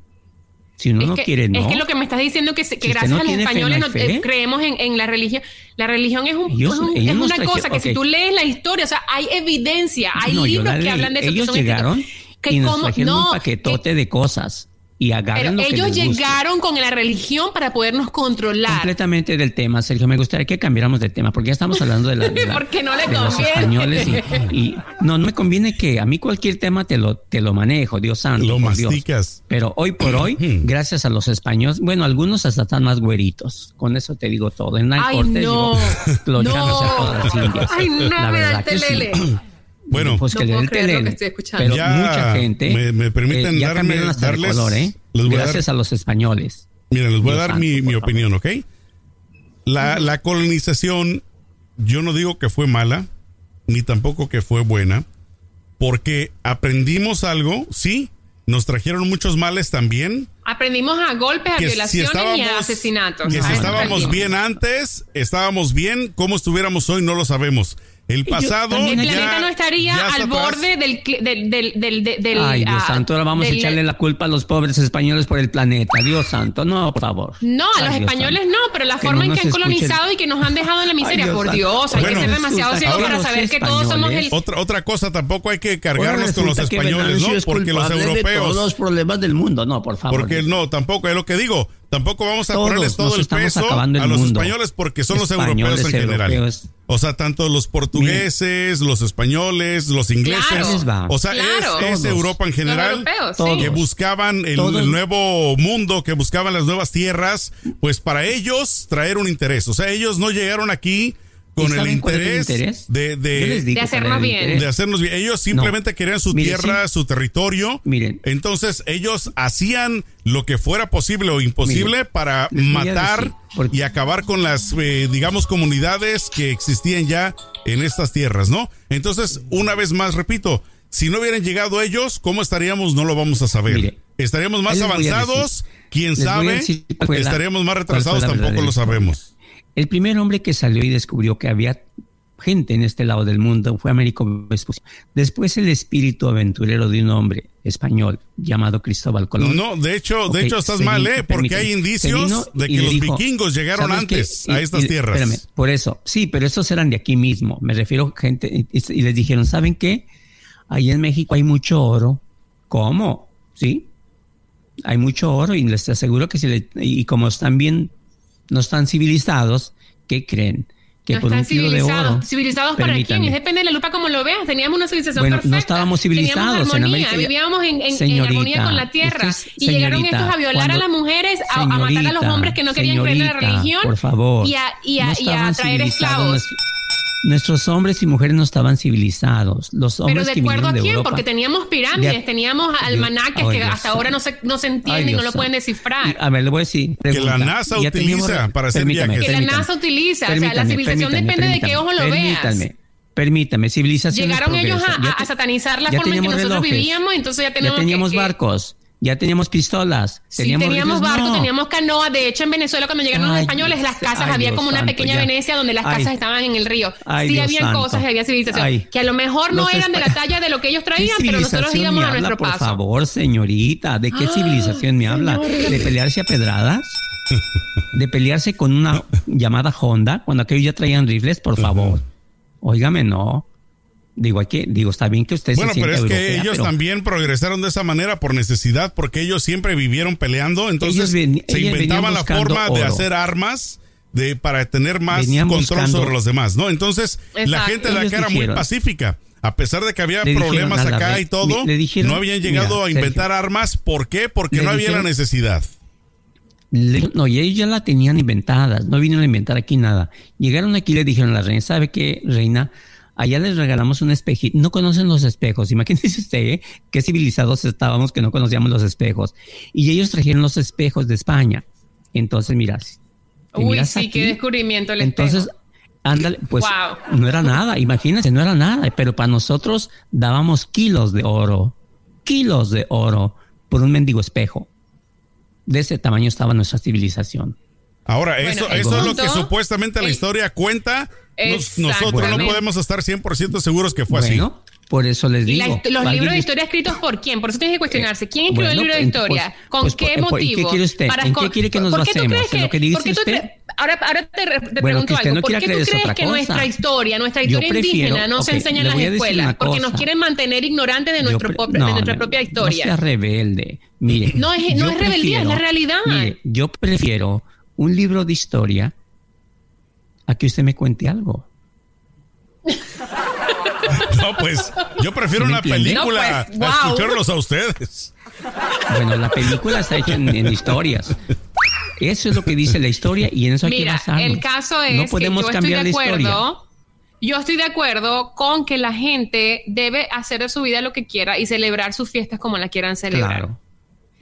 Si uno es, no que, quiere, no. es que lo que me estás diciendo que, que Si gracias no a los españoles no eh, creemos en, en la religión. La religión es, un, Ellos- es un- ellos es nos una cosa que si tú lees la historia, o sea, hay evidencia, hay libros que leí. hablan de eso. que Ellos son escritos. llegaron Que y nos cómo- trajeron un paquetote de cosas. Y agarren Pero lo que ellos les guste. llegaron con la religión para podernos controlar. completamente del tema, Sergio. Me gustaría que cambiáramos de tema, porque ya estamos hablando de, la, de, la- Porque no le de los conviene. españoles. Y, y- no, no me conviene que a mí cualquier tema te lo, te lo manejo, Dios santo. Lo por Dios. masticas. Pero hoy por hoy, gracias a los españoles, bueno, algunos hasta están más güeritos. Con eso te digo todo. En la Ay, corte no. lo llegan a No. todas las indias. Ay, no, La verdad que sí. Bueno, Pues No que le puedo dé el creer lo que telele. estoy escuchando. Pero Ya mucha gente. me- me permiten eh, ya darme- cambiaron hasta darles- color, ¿eh? les voy a Gracias a, los españoles. Mira, les voy a dar mi, santo, mi opinión, ¿ok? La, la colonización, yo no digo que fue mala, ni tampoco que fue buena, porque aprendimos algo, sí, nos trajeron muchos males también. Aprendimos a golpes, a si violaciones y a asesinatos. que si estábamos bien antes, estábamos bien, como estuviéramos hoy, no lo sabemos. El pasado también El ya- planeta no estaría ya al borde del, del, del, del, del- Ay, Dios ah, santo, ahora vamos del- a echarle la culpa a los pobres españoles por el planeta. Dios santo, no, por favor. No, a los Dios españoles santo. no, pero la Que forma no en que han escuchen. colonizado y que nos han dejado en la miseria. Ay, Dios Por santo. Dios, hay Bueno, que ser demasiado ciego para saber que todos somos el... Otra, otra cosa, tampoco hay que cargarnos con los españoles, ¿no? es Porque los culpable de europeos. todos los problemas del mundo, no, por favor. Porque no, tampoco es lo que digo. Tampoco vamos a Todos ponerles todo el peso el a los mundo. españoles porque son los europeos en general. europeos. O sea, tanto los portugueses, los españoles, los ingleses. Claro. O sea, Claro. es. Europa en Los general. europeos. Que sí. buscaban el nuevo mundo, que buscaban las nuevas tierras, pues para ellos traer un interés. O sea, ellos no llegaron aquí con ¿Y el interés, interés? de, de- digo hacernos bien. interés. de hacernos bien. Ellos simplemente querían su tierra, su territorio. Miren. Entonces ellos hacían lo que fuera posible o imposible para matar porque- y acabar con las, eh, digamos, comunidades que existían ya en estas tierras, ¿no? Entonces, una vez más, repito, si no hubieran llegado ellos, ¿cómo estaríamos? No lo vamos a saber. Mire, estaríamos más avanzados, quién Les sabe, estaríamos más retrasados, tampoco lo historia. sabemos. El primer hombre que salió y descubrió que había gente en este lado del mundo fue Américo Vespucio. Después el espíritu aventurero de un hombre español llamado Cristóbal Colón. No, de hecho, de hecho estás mal, ¿eh? Porque hay indicios de que los dijo, vikingos llegaron antes a estas y- tierras. espérame, por eso, sí, pero estos eran de aquí mismo. Me refiero a gente y, y les dijeron, ¿saben qué? ahí en México hay mucho oro. ¿Cómo? ¿Sí? Hay mucho oro y les aseguro que si le, y como están bien, no están civilizados, ¿qué creen? Que no por están un kilo de civilizados. oro. ¿Civilizados para quién? Depende de la lupa como lo veas. Teníamos una civilización Bueno, perfecta. no estábamos civilizados, en América- vivíamos en, en- armonía con la tierra. es- y llegaron estos a violar a las mujeres, a, a matar a los hombres que no querían creer en la religión. por favor. Y a, y a- No y a estaban traer civilizados esclavos. Nuestros hombres y mujeres no estaban civilizados. Los Pero hombres de que acuerdo a de quién, Europa. porque teníamos pirámides, De- teníamos almanaques que Dios hasta ahora no se, no se entienden y no Dios lo pueden descifrar. A ver, le voy a decir. Que la. NASA Ya teníamos- utiliza para hacer viajes. Que la NASA utiliza, o sea, la civilización depende de qué ojo lo veas. Permítame, permítame, civilización Llegaron ellos progreso. a, satanizar la ya forma en que teníamos nosotros relojes, vivíamos, entonces ya teníamos que- barcos, ya teníamos pistolas, Sí, teníamos, teníamos rifles, barcos, no. teníamos canoa. De hecho, en Venezuela, cuando llegaron los españoles, las casas ay, había Dios como una santo, pequeña ya. Venecia donde las Ay. casas estaban en el río. Ay, sí, Dios habían santo. cosas, había civilización. Ay. Que a lo mejor no Los eran de la talla de lo que ellos ¿Qué traían, pero nosotros íbamos me a nuestro por paso. favor, señorita? ¿De qué Ah, civilización me habla? ¿De pelearse a pedradas? ¿De pelearse con una llamada Honda cuando aquellos ya traían rifles? Por favor. Óigame, no. Digo, hay que, digo, está bien que usted Bueno, se pero es que europea, ellos pero también progresaron de esa manera por necesidad, porque ellos siempre vivieron peleando, entonces Ellos ven- se inventaban la forma de hacer armas de para tener más Venían control buscando- sobre los demás, ¿no? Entonces, la gente de acá era muy pacífica. A pesar de que había Le problemas acá y todo, le dijeron- no habían llegado mira, a inventar armas. ¿Por qué? Porque no había la necesidad. Le- no, y ellos ya la tenían inventadas, no vinieron a inventar aquí nada. Llegaron aquí y le dijeron a la reina, ¿sabe qué, reina? Allá les regalamos un espejito. No conocen los espejos. Imagínese usted ¿eh? qué civilizados estábamos que no conocíamos los espejos. Y ellos trajeron los espejos de España. Entonces, mira, Uy, sí, aquí, qué descubrimiento el Entonces, espejo. ándale, pues Wow. no era nada, imagínense, no era nada, pero para nosotros dábamos kilos de oro, kilos de oro por un mendigo espejo. De ese tamaño estaba nuestra civilización. Ahora, Bueno, eso, eso es lo que supuestamente la historia cuenta. Nos- nosotros no podemos estar 100% seguros que fue bueno, por eso les Y la digo. hist- los libros de historia escritos por quién? Por eso tienes que cuestionarse. ¿Quién escribió bueno, el libro de en- historia? pues- ¿Con pues, qué por- por- ¿y qué motivo? quiere usted? Para ¿En qué quiere que nos ¿por qué tú basemos? crees ¿En lo que dice por qué tú usted? crees- ahora, ahora te, re- te Bueno, pregunto algo. no ¿Por qué tú crees que cosa. nuestra historia, nuestra historia prefiero- indígena no se enseña en las escuelas? Porque nos quieren mantener ignorantes de, nuestro no, de nuestra no, propia No historia. sea rebelde. Mire, No es- no es rebeldía, es la realidad. Mire, yo prefiero un libro de historia a que usted me cuente algo. No, pues yo prefiero ¿Sí me una entiende? película No, pues, a wow. escucharlos a ustedes. Bueno, la película está hecha en, en historias. Eso es lo que dice la historia y en eso hay que Mira, basarnos. el caso es no podemos que yo cambiar estoy de la historia. acuerdo. Yo estoy de acuerdo con que la gente debe hacer de su vida lo que quiera y celebrar sus fiestas como la quieran celebrar. Claro.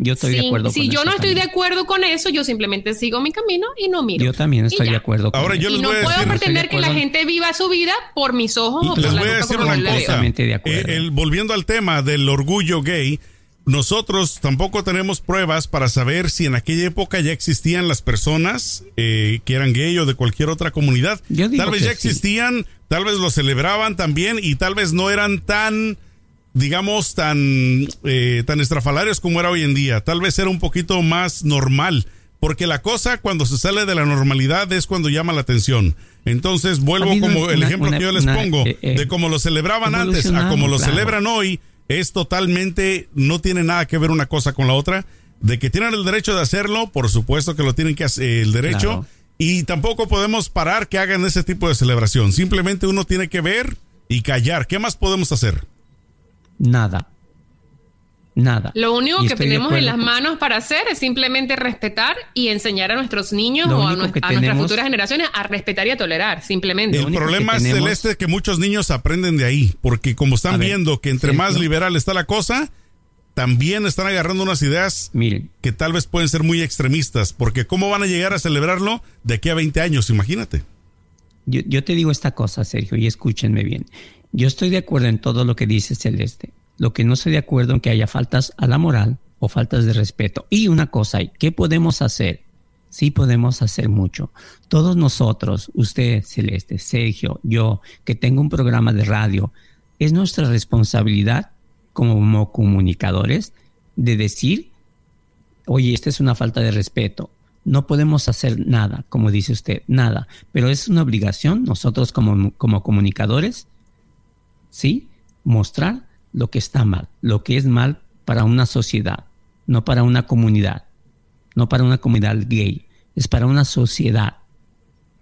Yo estoy de acuerdo si con yo eso no estoy de acuerdo con eso, yo simplemente sigo mi camino y no miro. Yo también Y estoy de acuerdo con Ahora, eso. yo les y no voy a puedo decir- pretender que la gente viva su vida por mis ojos o por la voy a decir una yo cosa. De acuerdo. Eh, el- volviendo al tema del orgullo gay, nosotros tampoco tenemos pruebas para saber si en aquella época ya existían las personas eh, que eran gay o de cualquier otra comunidad. Yo digo tal vez que ya sí. existían, tal vez lo celebraban también y tal vez no eran tan digamos tan eh, tan estrafalarios como era hoy en día. Tal vez era un poquito más normal. Porque la cosa cuando se sale de la normalidad es cuando llama la atención. Entonces vuelvo como el ejemplo una- que yo les una, pongo eh, eh, de cómo lo celebraban antes a como lo claro. celebran hoy es totalmente, no tiene nada que ver una cosa con la otra. De que tienen el derecho de hacerlo, por supuesto que lo tienen que hacer, el derecho. Claro. Y tampoco podemos parar que hagan ese tipo de celebración. Simplemente uno tiene que ver y callar. ¿Qué más podemos hacer? Nada. Nada. Lo único Y que tenemos en las manos para hacer es simplemente respetar y enseñar a nuestros niños Lo o a, nuestras futuras generaciones a respetar y a tolerar, simplemente. El problema es tenemos- celeste que muchos niños aprenden de ahí. Porque como están ver, viendo que entre más liberal está la cosa, también están agarrando unas ideas Miren, que tal vez pueden ser muy extremistas. Porque ¿cómo van a llegar a celebrarlo de aquí a 20 años? Imagínate. yo, yo te digo esta cosa, Sergio, y escúchenme bien. Yo estoy de acuerdo en todo lo que dice Celeste. Lo que no estoy de acuerdo en que haya faltas a la moral o faltas de respeto. Y una cosa ¿qué podemos hacer? Sí podemos hacer mucho. Todos nosotros, usted, Celeste, Sergio, yo, que tengo un programa de radio, es nuestra responsabilidad como comunicadores de decir oye, esta es una falta de respeto. No podemos hacer nada, como dice usted, nada. Pero es una obligación nosotros como, como comunicadores, ¿sí? Mostrar lo que está mal, lo que es mal para una sociedad, no para una comunidad, no para una comunidad gay, es para una sociedad,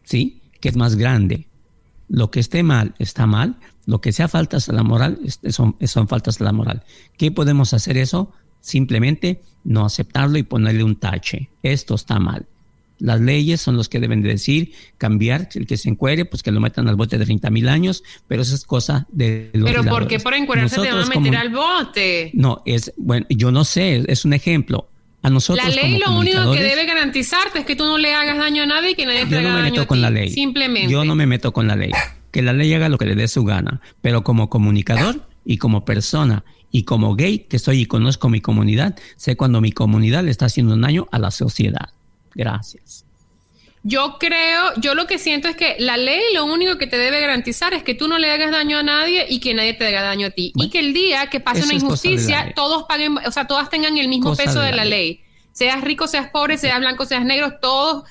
¿sí? Que es más grande. Lo que esté mal está mal, lo que sea faltas a la moral son, son faltas a la moral. ¿Qué podemos hacer eso? Simplemente no aceptarlo y ponerle un tache. Esto está mal. Las leyes son los que deben de decir, cambiar, el que se encuere, pues que lo metan al bote de 30 mil años, pero eso es cosa de los Pero ¿por qué por encuerarse te van a meter al bote? No, es, bueno, yo no sé, es un ejemplo. A nosotros la ley lo único que debe garantizarte es que tú no le hagas daño a nadie y que nadie te haga daño Yo no me meto con la ley. Simplemente. Yo no me meto con la ley. Que la ley haga lo que le dé su gana. Pero como comunicador y como persona y como gay que soy y conozco mi comunidad, sé cuando mi comunidad le está haciendo un daño a la sociedad. Gracias. Yo creo, yo lo que siento es que la ley lo único que te debe garantizar es que tú no le hagas daño a nadie y que nadie te haga daño a ti. y que el día que pase una injusticia, todos paguen, o sea, todas tengan el mismo peso de, la, ley. Seas rico, seas pobre, seas blanco, seas negro, todos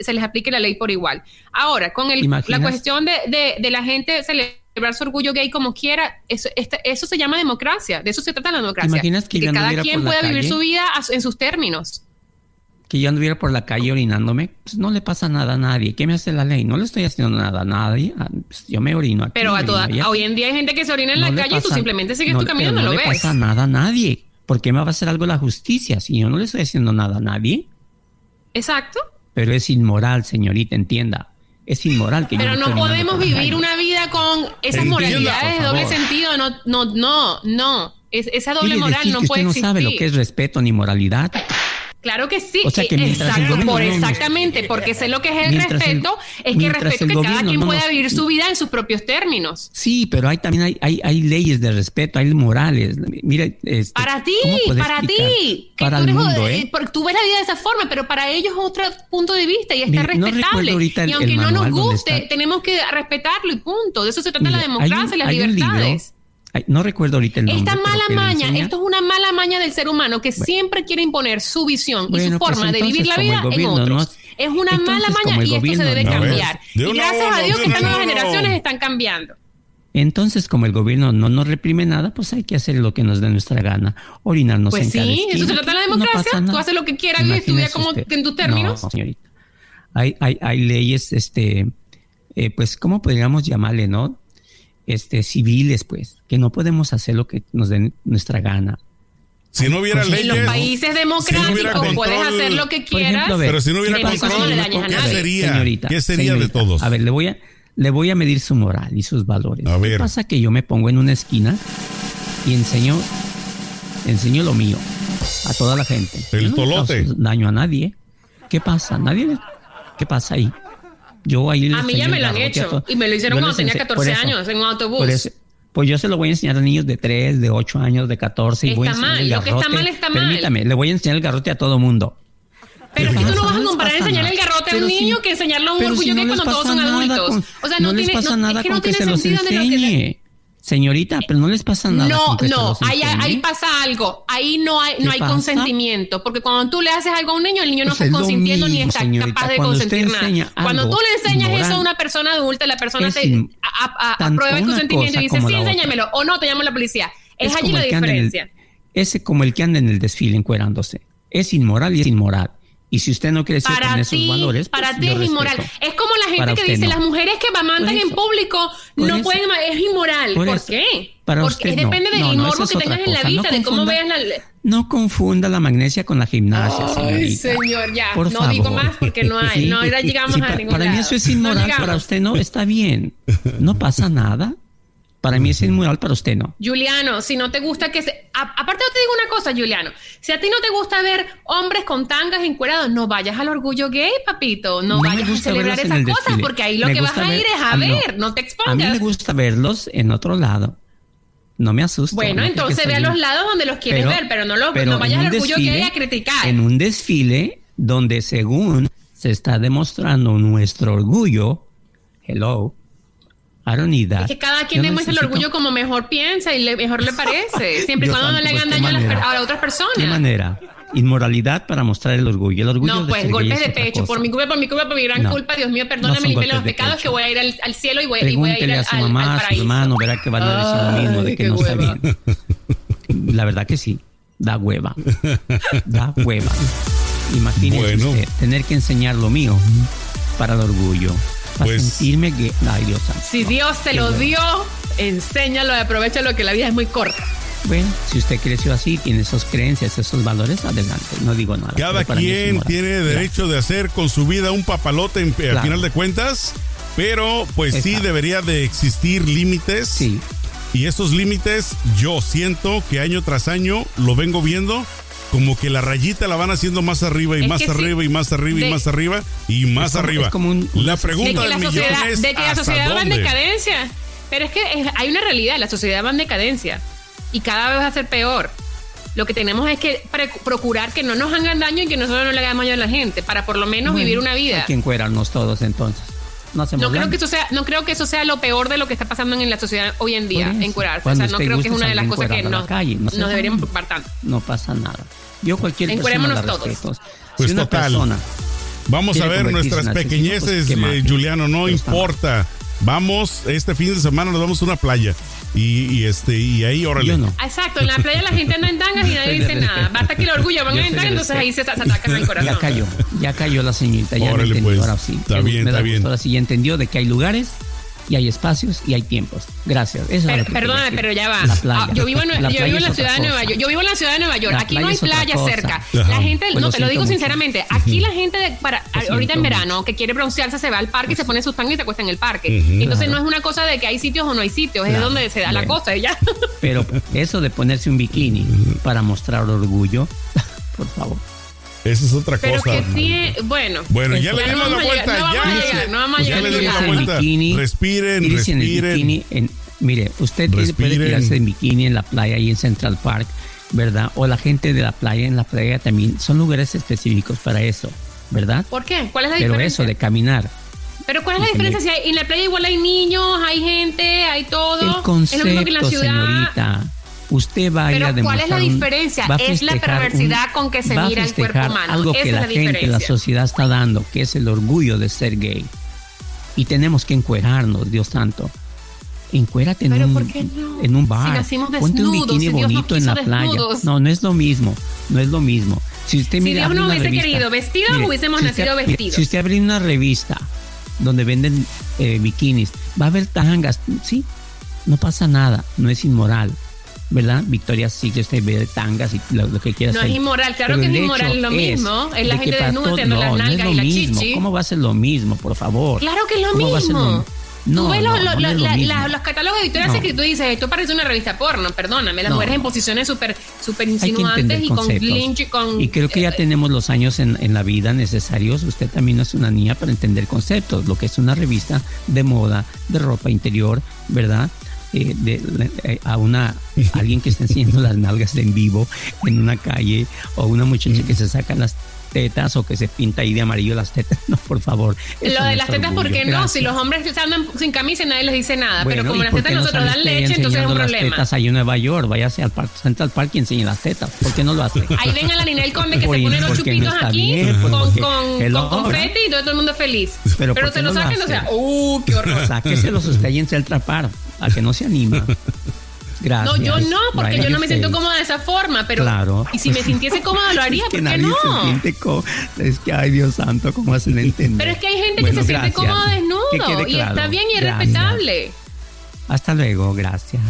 se les aplique la ley por igual. Ahora, con el, la cuestión de, de, la gente celebrar su orgullo gay como quiera, eso, este, eso se llama democracia, de eso se trata la democracia. que, cada quien pueda vivir su vida en sus términos que yo anduviera por la calle orinándome, pues no le pasa nada a nadie. ¿Qué me hace la ley? No le estoy haciendo nada a nadie. Ah, pues yo me orino aquí. Pero a toda, hoy en día hay gente que se orina en la calle y tú simplemente sigues tu camino, no, no lo ves. No le pasa nada a nadie. ¿Por qué me va a hacer algo la justicia si yo no le estoy haciendo nada a nadie? Exacto. Pero es inmoral, señorita, entienda. Es inmoral que Pero yo no podemos vivir una vida con esas moralidades de doble sentido. No, no, no, no. esa doble moral no puede usted no sabe lo que es respeto ni moralidad. Claro que sí. O sea que Exacto, por exactamente, porque sé lo que es el respeto, es que respeto que cada quien pueda vivir su vida en sus propios términos. Sí, pero hay también hay, hay, leyes de respeto, hay morales. Mira, este, para ti, para ti, para el mundo, ¿eh? Porque tú ves la vida de esa forma, pero para ellos es otro punto de vista y está respetable. y aunque no nos guste, tenemos que respetarlo y punto. De eso se trata la democracia y las libertades no recuerdo ahorita el nombre. Esta mala maña, esto es una mala maña del ser humano que siempre quiere imponer su visión y su pues forma de vivir la vida en otros. Es una mala maña y esto se debe cambiar. Y gracias a Dios que estas nuevas generaciones están cambiando. Entonces, como el gobierno no nos reprime nada, pues hay que hacer lo que nos dé nuestra gana. Orinarnos pues en sí, eso se trata de la democracia. Tú haces lo que quieras y estudia como en tus términos. No, señorita. Hay, hay, hay leyes, este, eh, pues, ¿cómo podríamos llamarle, no? Este, civiles, pues, que no podemos hacer lo que nos den nuestra gana. Si no hubiera leyes. En los países democráticos puedes hacer lo que quieras. pero si no hubiera control, ¿qué sería? ¿Qué sería de todos? A ver, le voy a, le voy a medir su moral y sus valores. A ¿Qué pasa que yo me pongo en una esquina y enseño, enseño lo mío a toda la gente? El tolote. No daño a nadie. ¿Qué pasa? Nadie. ¿Qué pasa ahí? Yo ahí a mí ya me lo han hecho y me lo hicieron cuando tenía 14 años en un autobús. pues yo se lo voy a enseñar a niños de 3, de 8 años, de 14 y voy a enseñar el garrote. Lo que está mal está mal. Permítame, le voy a enseñar el garrote a todo mundo. Pero que tú no vas a comparar enseñar el garrote a un niño que enseñarlo a un orgullo que cuando todos son adultos. o sea, no, les pasa nada es que no tiene sentido de lo que Señorita, pero no les pasa nada. No, no, ahí, ahí, pasa algo. Ahí no hay, no hay consentimiento. Porque cuando tú le haces algo a un niño, el niño no pues está consintiendo ni está capaz de consentir nada. Cuando tú le enseñas eso a una persona adulta, la persona te aprueba el consentimiento y dice, sí, enséñamelo. O no, te llamo a la policía. Es, allí la diferencia. ese como el que anda en el desfile encuerándose. Es inmoral y es inmoral. Y si usted no quiere ser con esos valores, pues para ti es inmoral. Es como la gente que dice las mujeres que mandan en público no pueden, es inmoral. ¿Por, qué? Para Porque usted depende del morbo que tengas en la vida, de cómo veas la. No confunda la magnesia con la gimnasia, Ay, señor, ya. no digo más porque no hay. no, ya llegamos a ningún Para mí eso es inmoral, para usted no, está bien. No pasa nada. Para mí es inmoral, para usted no. Juliano, si no te gusta que se... aparte yo te digo una cosa, Juliano. Si a ti no te gusta ver hombres con tangas encuerados, no vayas al orgullo gay, papito. No, vayas a celebrar esas cosas, porque ahí lo que vas a ir es a ver, no, te expongas. A mí me gusta verlos en otro lado. No me asusta. Bueno, entonces ve a los lados donde los quieres ver, pero no, lo, no vayas al orgullo gay a criticar. En un desfile donde según se está demostrando nuestro orgullo, hello, es que cada quien demuestra el orgullo como mejor piensa y le, mejor le parece, siempre y cuando no le hagan daño a, otras personas. ¿Qué manera? inmoralidad para mostrar el orgullo. El orgullo No, de pues golpes es de pecho, por mi culpa, por mi culpa, por mi gran No. culpa, Dios mío, No perdóname, golpes los pecados pecho. que voy a ir al, al cielo y voy, y voy a ir a su al- al mamá, a su hermano, verá que a decir lo mismo de que no está bien. La verdad que sí, da hueva. Da hueva. Imagínese Bueno. usted tener que enseñar lo mío para el orgullo. Para Pues- sentirme que. Ay, Dios santo. Si Dios te lo hueva. dio, enséñalo y aprovecha que la vida es muy corta. Bueno, si usted creció así, tiene esas creencias, esos valores, adelante. No digo nada. Cada quien tiene derecho de hacer con su vida un papalote en- al Claro. final de cuentas, pero pues sí Exacto. debería de existir límites. Sí. Y esos límites yo siento que año tras año lo vengo viendo como que la rayita la van haciendo más arriba y Es más que sí. arriba y más arriba y De- más arriba y más como- arriba. como un- la una- De pregunta que del la millón sociedad, es de que la ¿hasta sociedad va en dónde? decadencia. Pero es que es- hay una realidad, la sociedad va en decadencia y cada vez va a ser peor. Lo que tenemos es que procurar que no nos hagan daño y que nosotros no le hagamos daño a la gente, para por lo menos Bueno, vivir una vida. Hay que encuerarnos todos entonces. No, No creo que eso sea, no creo que eso sea lo peor de lo que está pasando en la sociedad hoy en día, encuerarse. O sea, no creo que es una de las cosas que a la nos, calle, no nos deberíamos preocupar tanto. No pasa nada. Yo cualquier persona la todos. respeto. Pues si una total. persona Vamos a ver nuestras asesino, pequeñeces, pues, mate. eh, Juliano, no importa. Vamos, este fin de semana nos vamos a una playa y, y este y ahí órale. no. Exacto, en la playa la gente anda en y nadie dice nada. Basta que el orgullo van a entrar, entonces ahí se, se atacan al corazón. Ya cayó, ya cayó la señorita, ya Órale, entendió, pues. ahora sí. Está Me- bien, me da está bien. Ahora sí ya entendió de que hay lugares y hay espacios y hay tiempos. Gracias. Eso es Pero, lo que perdóname, pero ya va. La playa. Ah, yo vivo en, La yo vivo en la es ciudad de Nueva. York. Yo vivo en la ciudad de Nueva York. La Aquí no hay es playa cerca. Ajá. La gente, Pues no lo te lo digo mucho. sinceramente, aquí la gente de- para Lo ahorita en verano que quiere broncearse se va al parque y se pone sus tangas y se acuesta en el parque. Entonces Claro. no es una cosa de que hay sitios o no hay sitios, es Claro. donde se da la cosa y ya. Pero eso de ponerse un bikini para mostrar orgullo, por favor. Esa es otra Pero cosa. que tiene, bueno. Bueno, ya Eso. le dimos la vuelta. ya. vamos a Dice- llegar, no vamos a ya llegar le a dimos la vuelta. bikini, respiren, en respiren. bikini en- mire, usted tiene- puede Respiren. tirarse en bikini en la playa y en Central Park, ¿verdad? O la gente de la playa en la playa también. Son lugares específicos para eso, ¿verdad? ¿Por qué? ¿Cuál es la Pero diferencia? eso de caminar. Pero ¿cuál es la diferencia? Si hay- en la playa igual hay niños, hay gente, hay todo. El es lo mismo que en la concepto, ciudad. señorita. Usted va a ir a ¿cuál es la demostrar un- diferencia? a Es la perversidad con que se mira el cuerpo humano. Algo Esa que la, la gente, la sociedad está dando, que es el orgullo de ser gay. Y tenemos que encuerarnos, Dios santo. Encuérate en, un, ¿por qué no? en un Si bar. nacimos Ponte un desnudos, bikini si Dios bonito en la quiso playa. desnudos. No, no es lo mismo. No es lo mismo. Si usted Si mira, Dios abre nos una hubiese revista- querido vestidos, hubiésemos si usted- nacido mire, vestidos. Si usted abre una revista donde venden eh, bikinis, va a haber tangas, sí, no pasa nada, no es inmoral. ¿Verdad? Victoria Secret usted ve tangas y lo, lo que quiera No hacer. es inmoral, claro Pero que es inmoral, lo mismo. Es la de gente para desnuda haciendo las no, no es nalgas lo y la mismo. chichi. ¿Cómo va a ser lo mismo, por favor? Claro que es lo ¿Cómo va a ser mismo. lo- No, tú ves no, los, no, los- no es lo la- mismo. la- los catálogos de Victoria's No. Secret y tú dices, esto parece una revista porno, perdóname, las No, mujeres en no. posiciones súper super insinuantes y con clinch y con... Y creo que ya eh, tenemos los años en, en la vida necesarios. Usted también no es una niña para entender conceptos. Lo que es una revista de moda, de ropa interior, ¿verdad? Eh, de, eh, a una alguien que está enseñando las nalgas en vivo en una calle o una muchacha que se saca las tetas o que se pinta ahí de amarillo las tetas. No, por favor. Lo de las tetas, ¿por qué no? Si los hombres andan sin camisa nadie les dice nada, pero como ¿y las tetas no nosotros dan leche, entonces es un enseñando las problema. tetas ahí en Nueva York, váyase al Park, Central Park y enseñe las tetas. ¿Por qué no lo hace? Ahí ven a la Ninel Conde que se pone no chupitos aquí bien, con, con, con confeti y todo el mundo feliz. Pero Pero, ¿por qué se lo sacan, o sea, ¡uh, qué horror! Sáqueselos usted ahí en Central Park, a que no se anima. Gracias. No, yo no, porque yo no me siento cómoda de esa forma, pero Claro. y si me sintiese cómoda lo haría, Es que ¿por qué nadie no? se siente co- Es que, ay Dios santo, ¿cómo hacen entender? Pero es que hay gente Bueno, que se siente cómoda Que desnudo y claro. está bien y es Gracias. respetable. Hasta luego, gracias.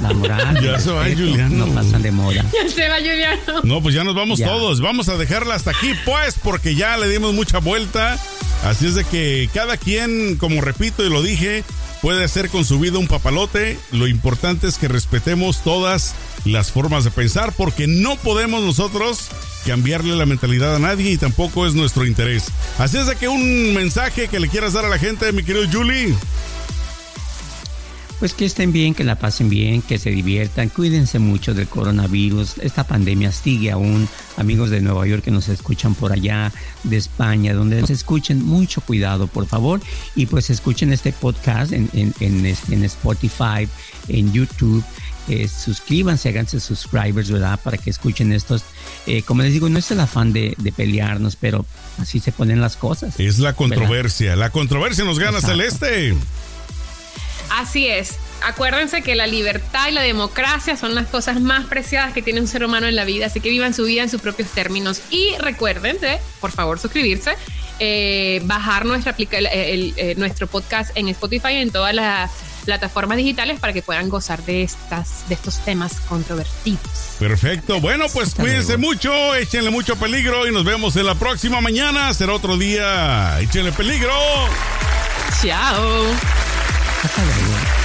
La moral. Ya se va, Juliano. No pasan de moda. Ya se va Juliano. No, pues ya nos vamos Ya. todos. Vamos a dejarla hasta aquí, pues, porque ya le dimos mucha vuelta. Así es de que cada quien, como repito y lo dije, puede hacer con su vida un papalote. Lo importante es que respetemos todas las formas de pensar, porque no podemos nosotros cambiarle la mentalidad a nadie y tampoco es nuestro interés. Así es de que un mensaje que le quieras dar a la gente, mi querido Julie. Pues que estén bien, que la pasen bien, que se diviertan, cuídense mucho del coronavirus. Esta pandemia sigue aún. Amigos de Nueva York que nos escuchan por allá, de España, donde nos escuchen, mucho cuidado, por favor. Y pues escuchen este podcast en, en, en, en Spotify, en YouTube eh, suscríbanse, háganse subscribers, ¿verdad? Para que escuchen estos. Eh, como les digo, no es el afán de, de, pelearnos, pero así se ponen las cosas. Es la controversia. ¿verdad? La controversia nos gana Exacto. Celeste. Así es. Acuérdense que la libertad y la democracia son las cosas más preciadas que tiene un ser humano en la vida, así que vivan su vida en sus propios términos. Y recuerden de, por favor, suscribirse, eh, bajar nuestra aplica el, el, eh, nuestro podcast en Spotify y en todas las plataformas digitales para que puedan gozar de estas de estos temas controvertidos. Perfecto. Bueno, pues Hasta cuídense luego. mucho, échenle mucho peligro y nos vemos en la próxima mañana. Será otro día. Échenle peligro. Chao. Hasta luego.